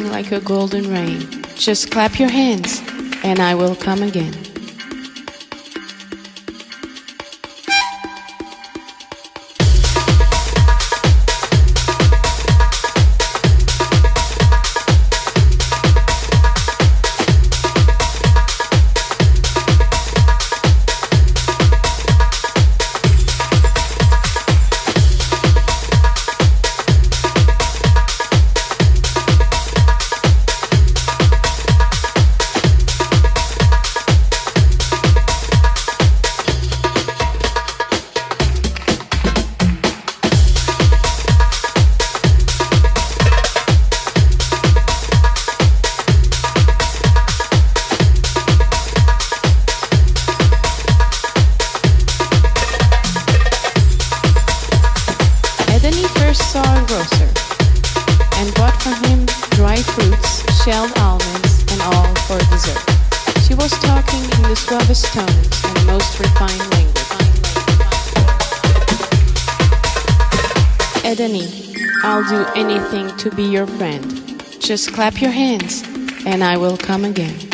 Like a golden rain. Just clap your hands, and I will come again. To be your friend. Just clap your hands and I will come again.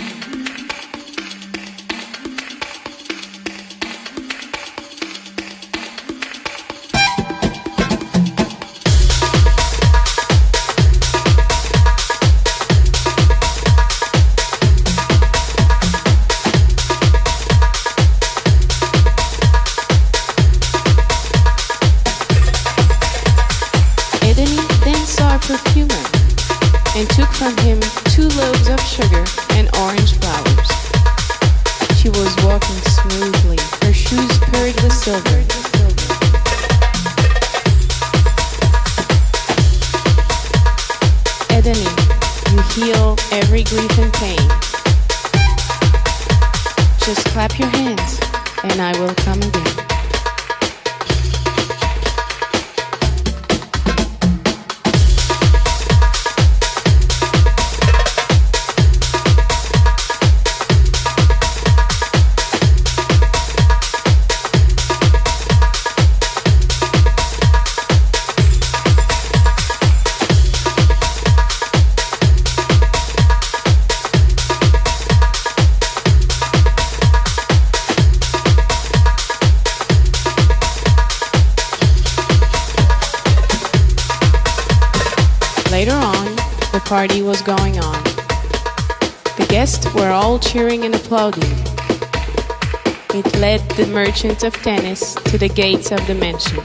Party was going on. The guests were all cheering and applauding. It led the merchant of tennis to the gates of the mansion.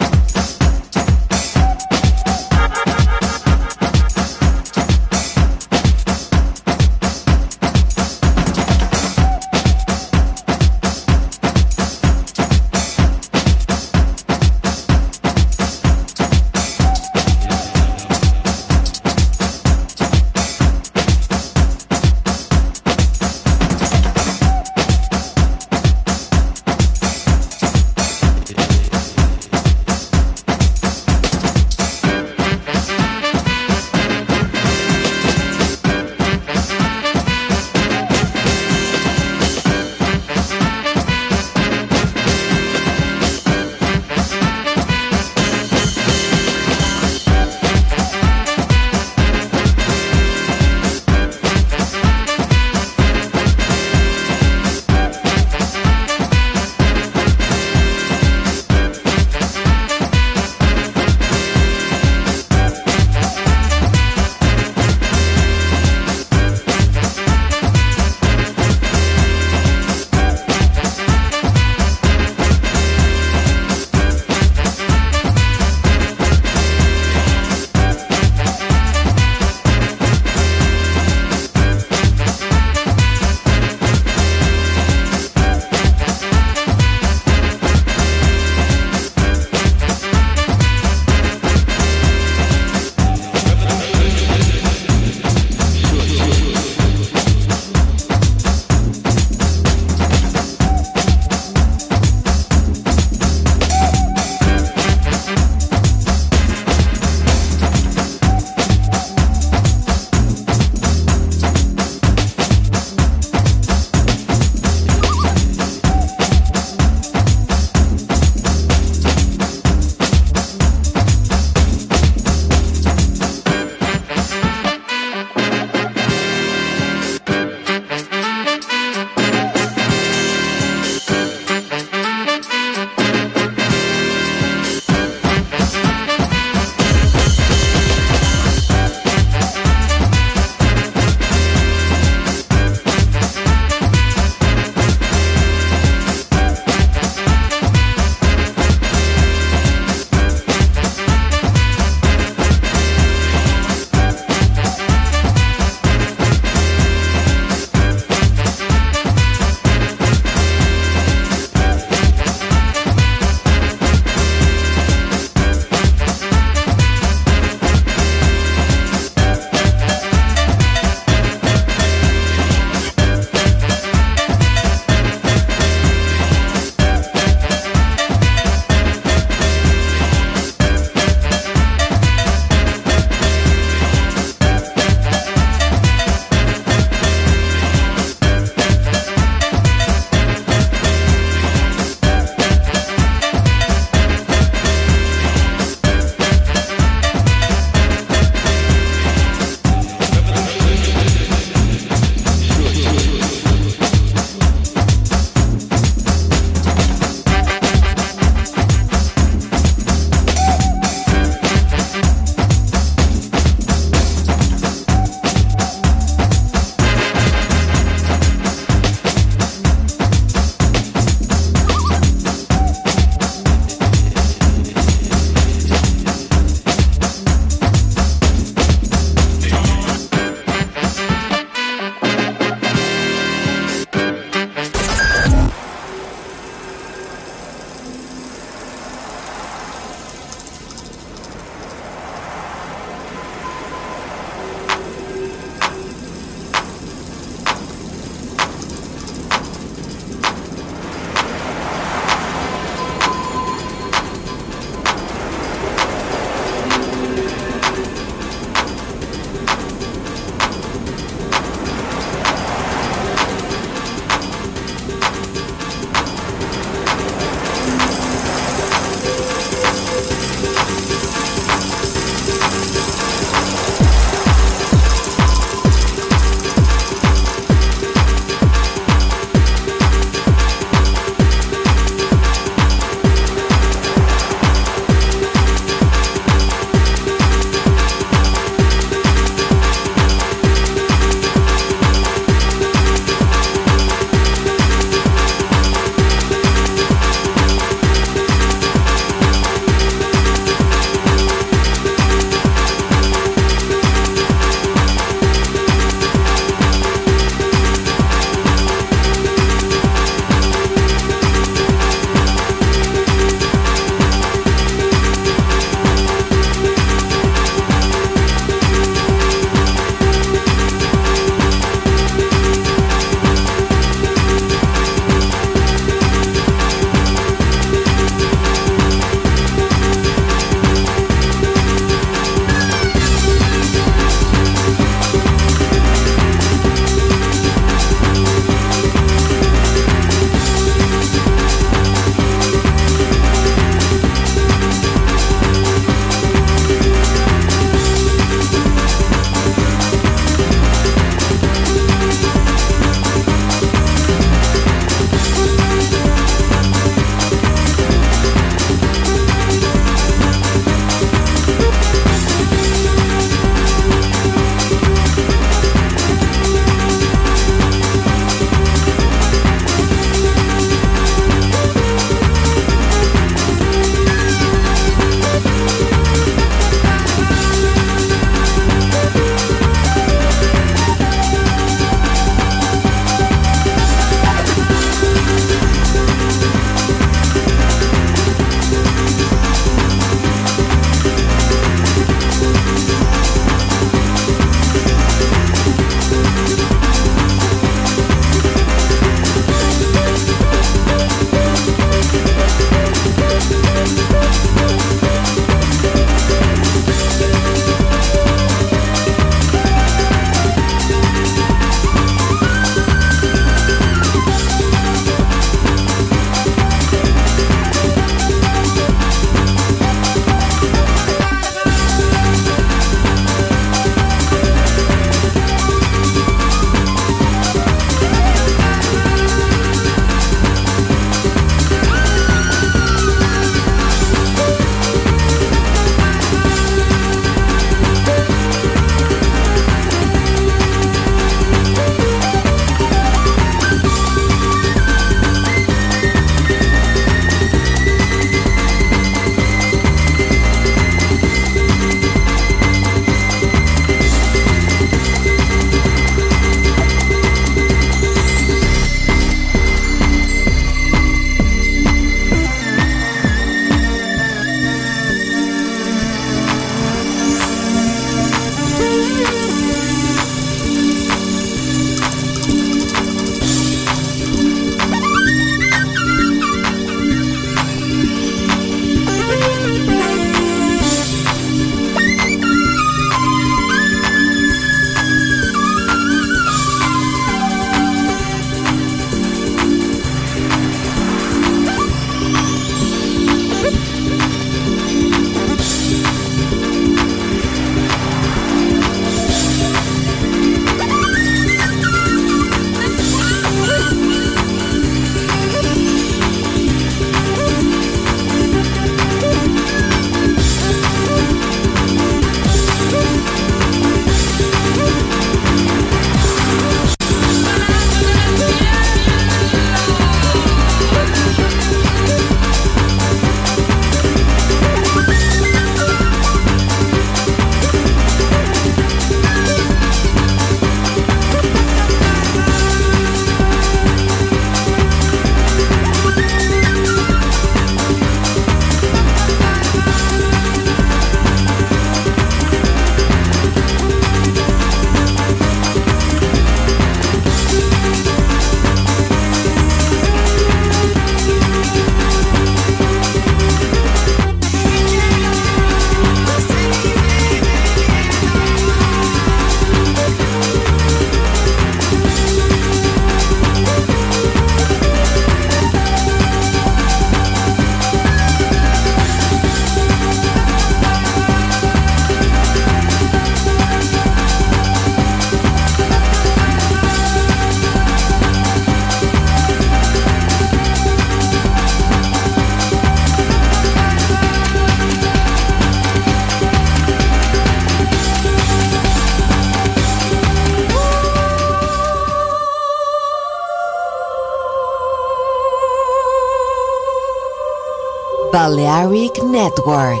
Balearic Network.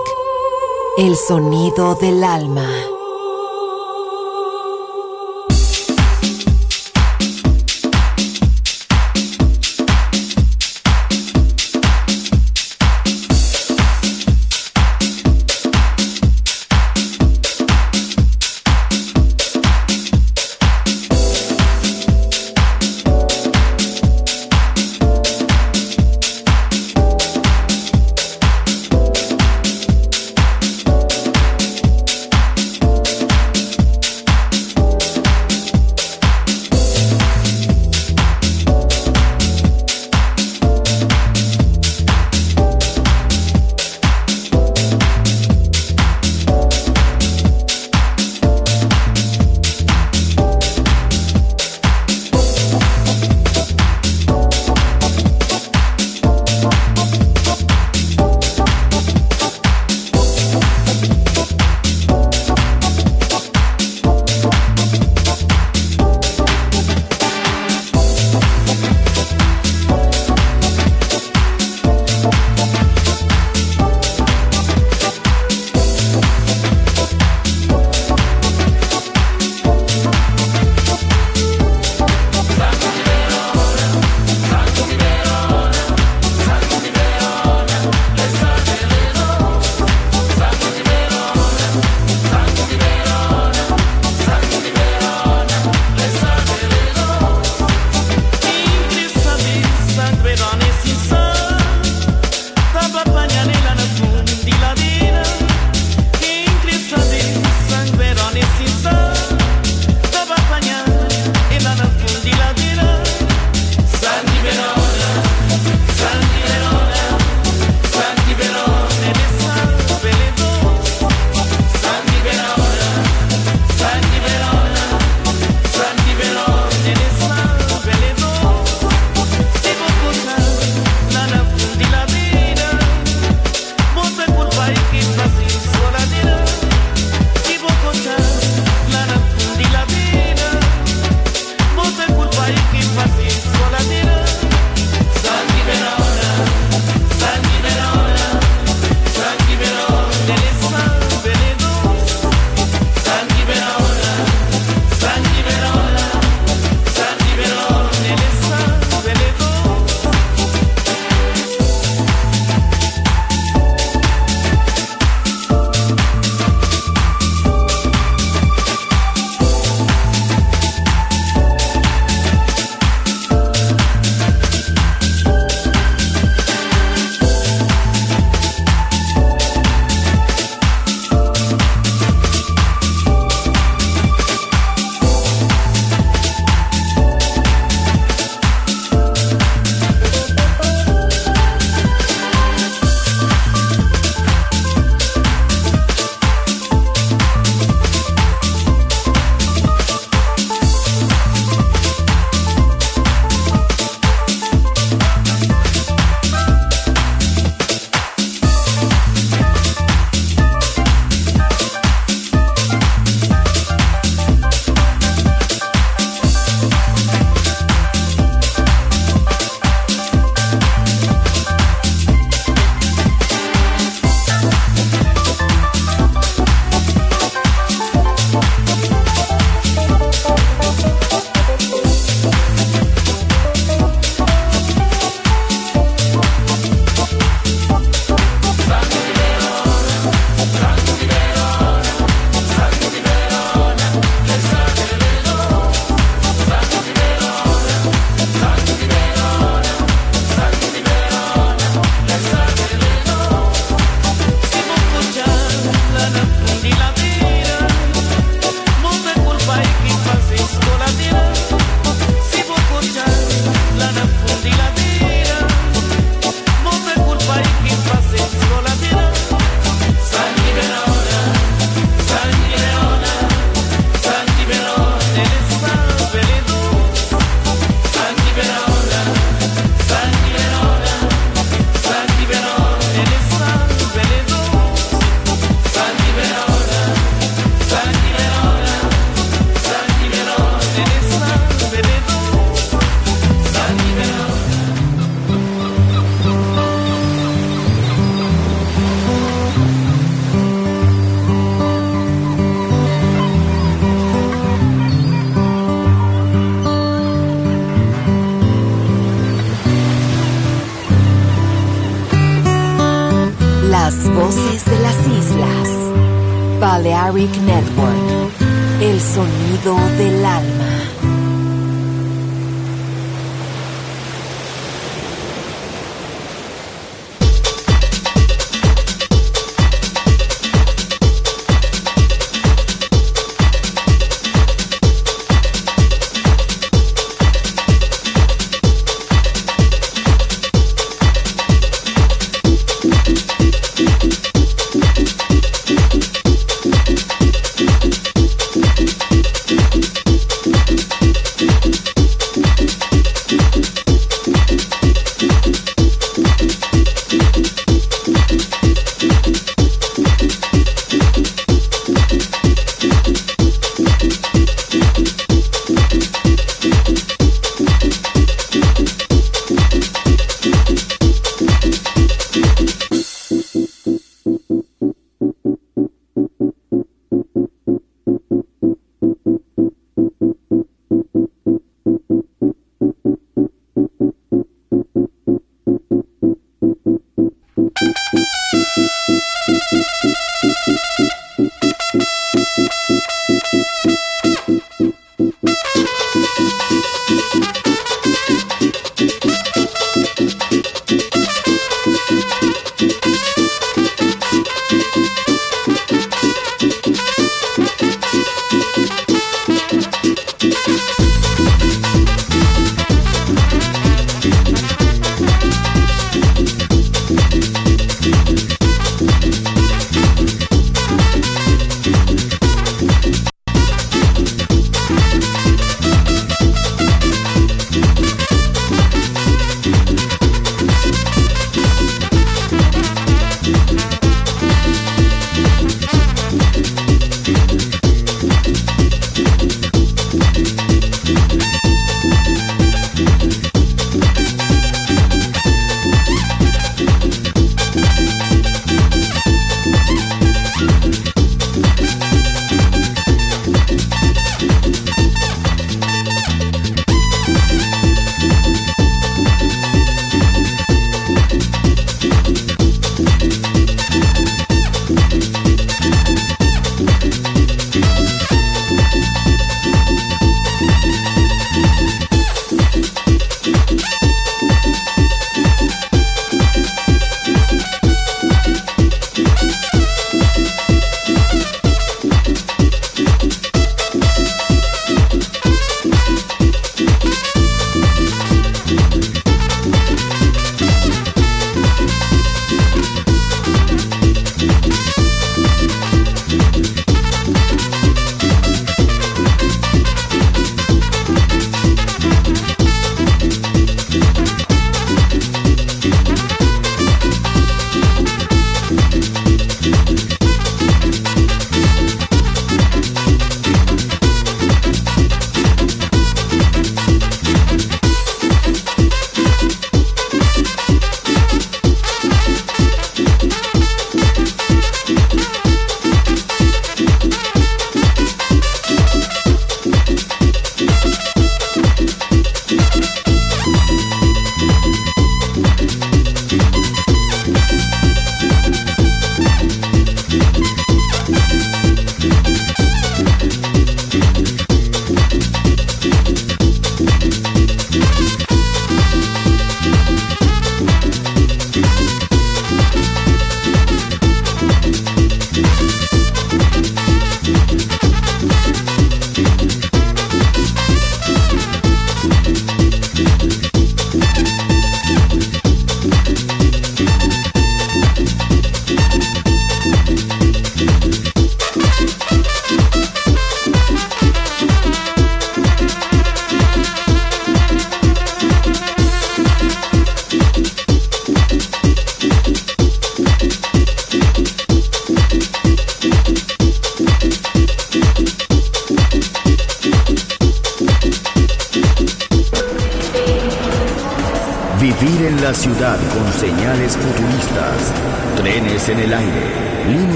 El sonido del alma. Las voces de las islas. Balearic Network. El sonido del alma.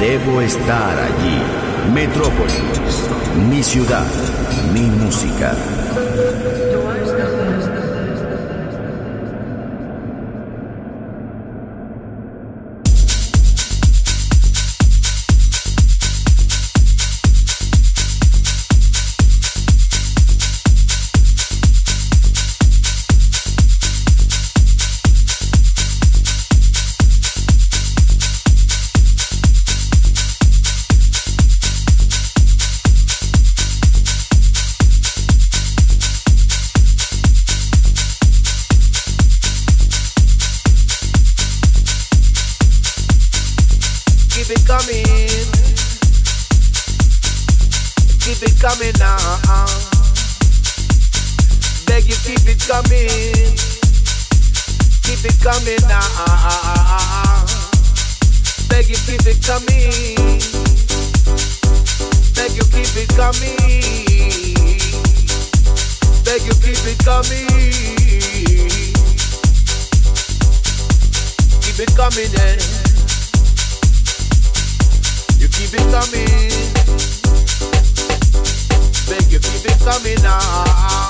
Debo estar allí. Metrópolis, mi ciudad, mi música. you keep it coming. Keep it coming now. Beg you keep it coming. Beg you keep it coming. Beg you keep it coming. Keep it coming then. You keep it coming. Beg you keep it coming now.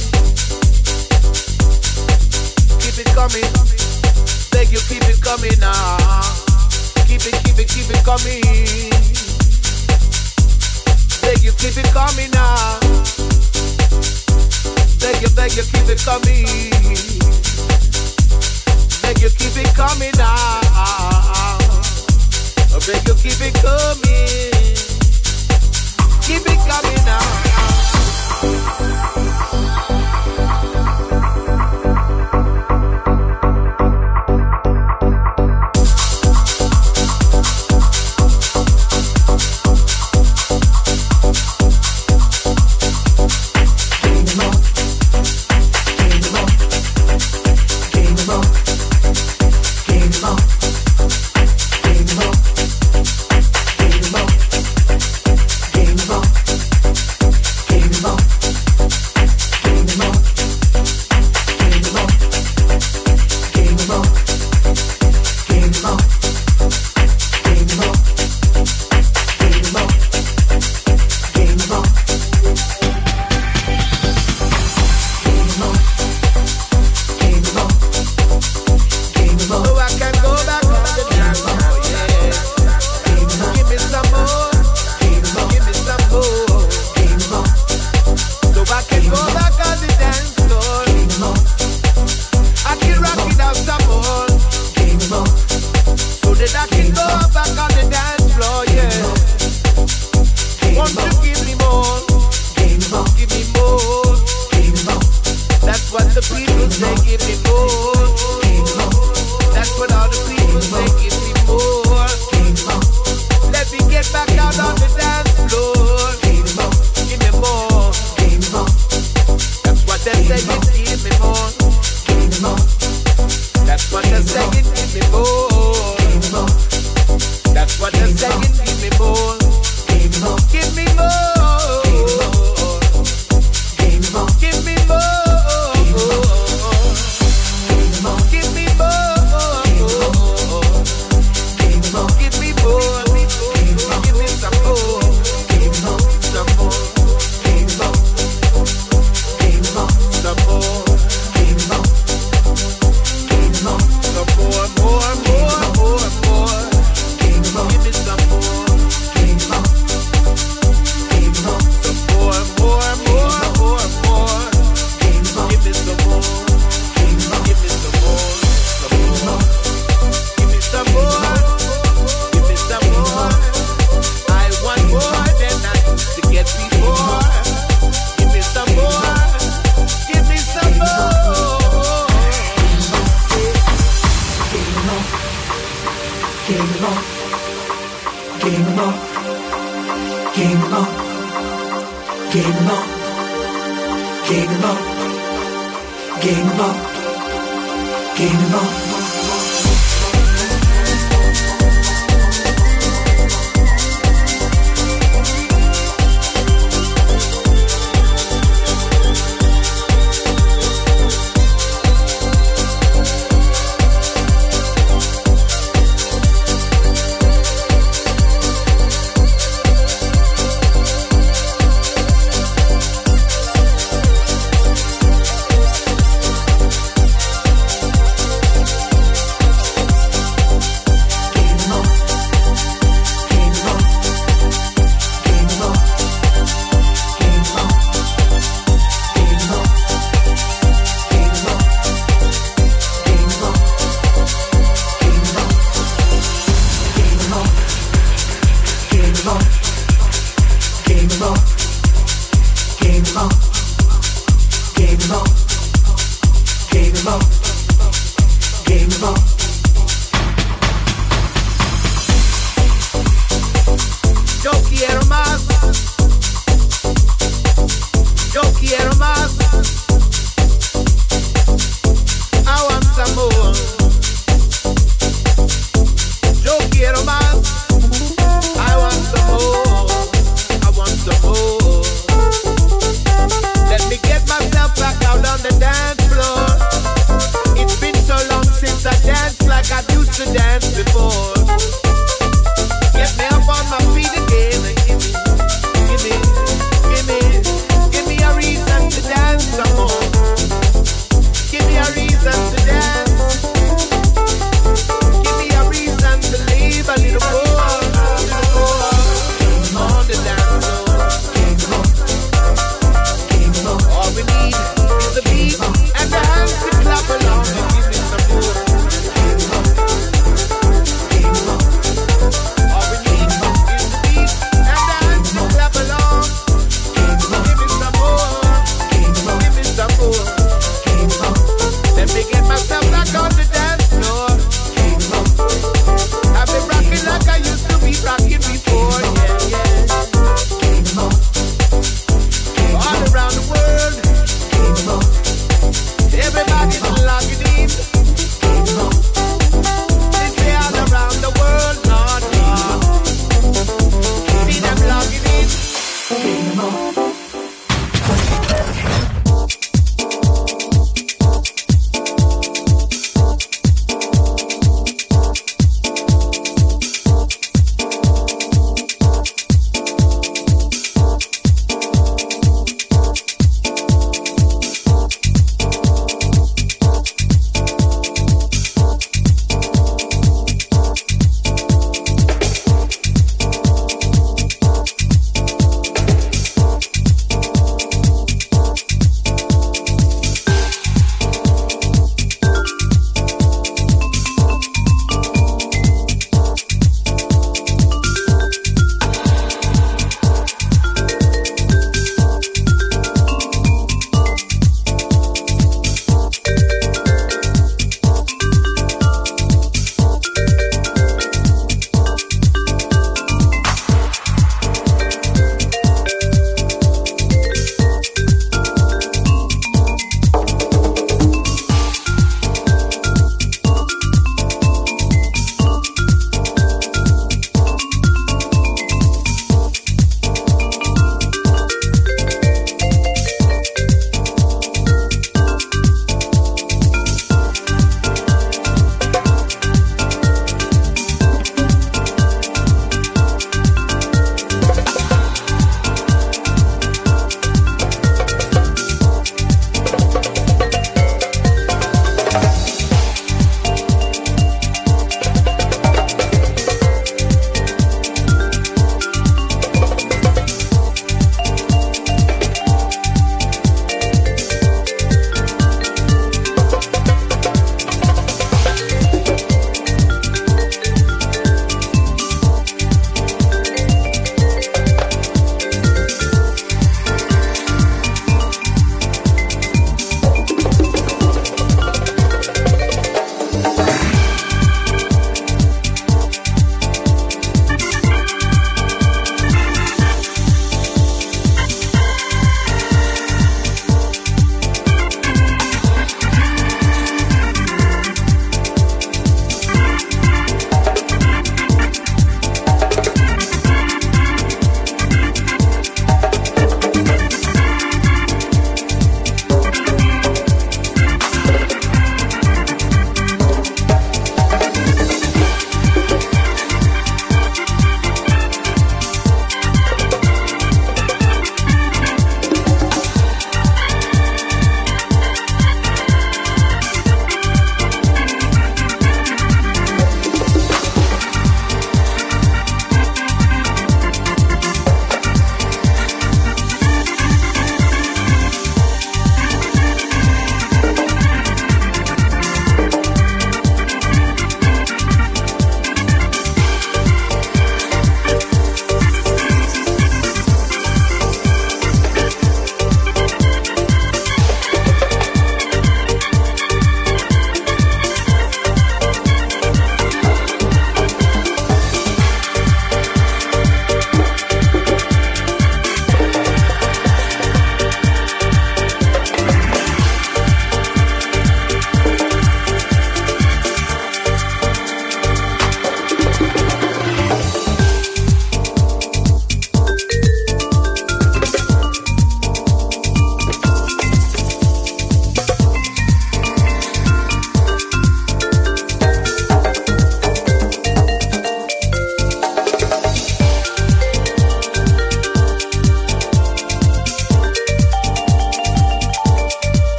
keep it coming. Beg you keep it coming now. Ah. Keep it, keep it, keep it coming. Beg you keep it coming now. Ah. Beg you, beg you keep it coming. Beg you keep it coming now. Ah. Beg you keep it coming. Keep it coming now.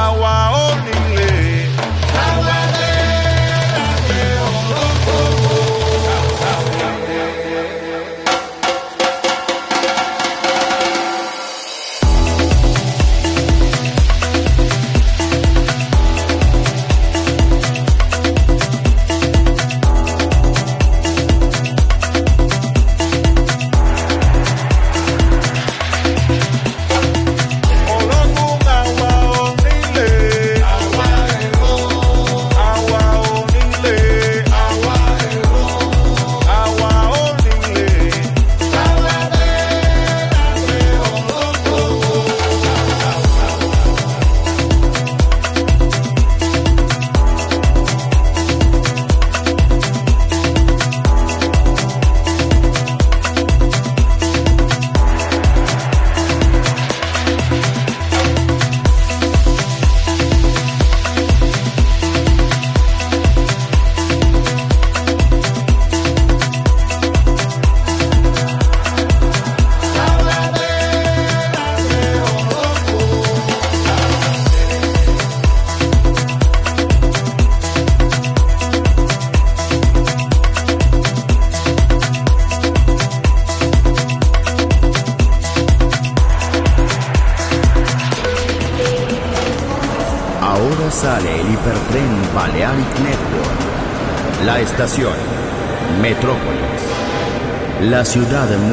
àwa ò ní.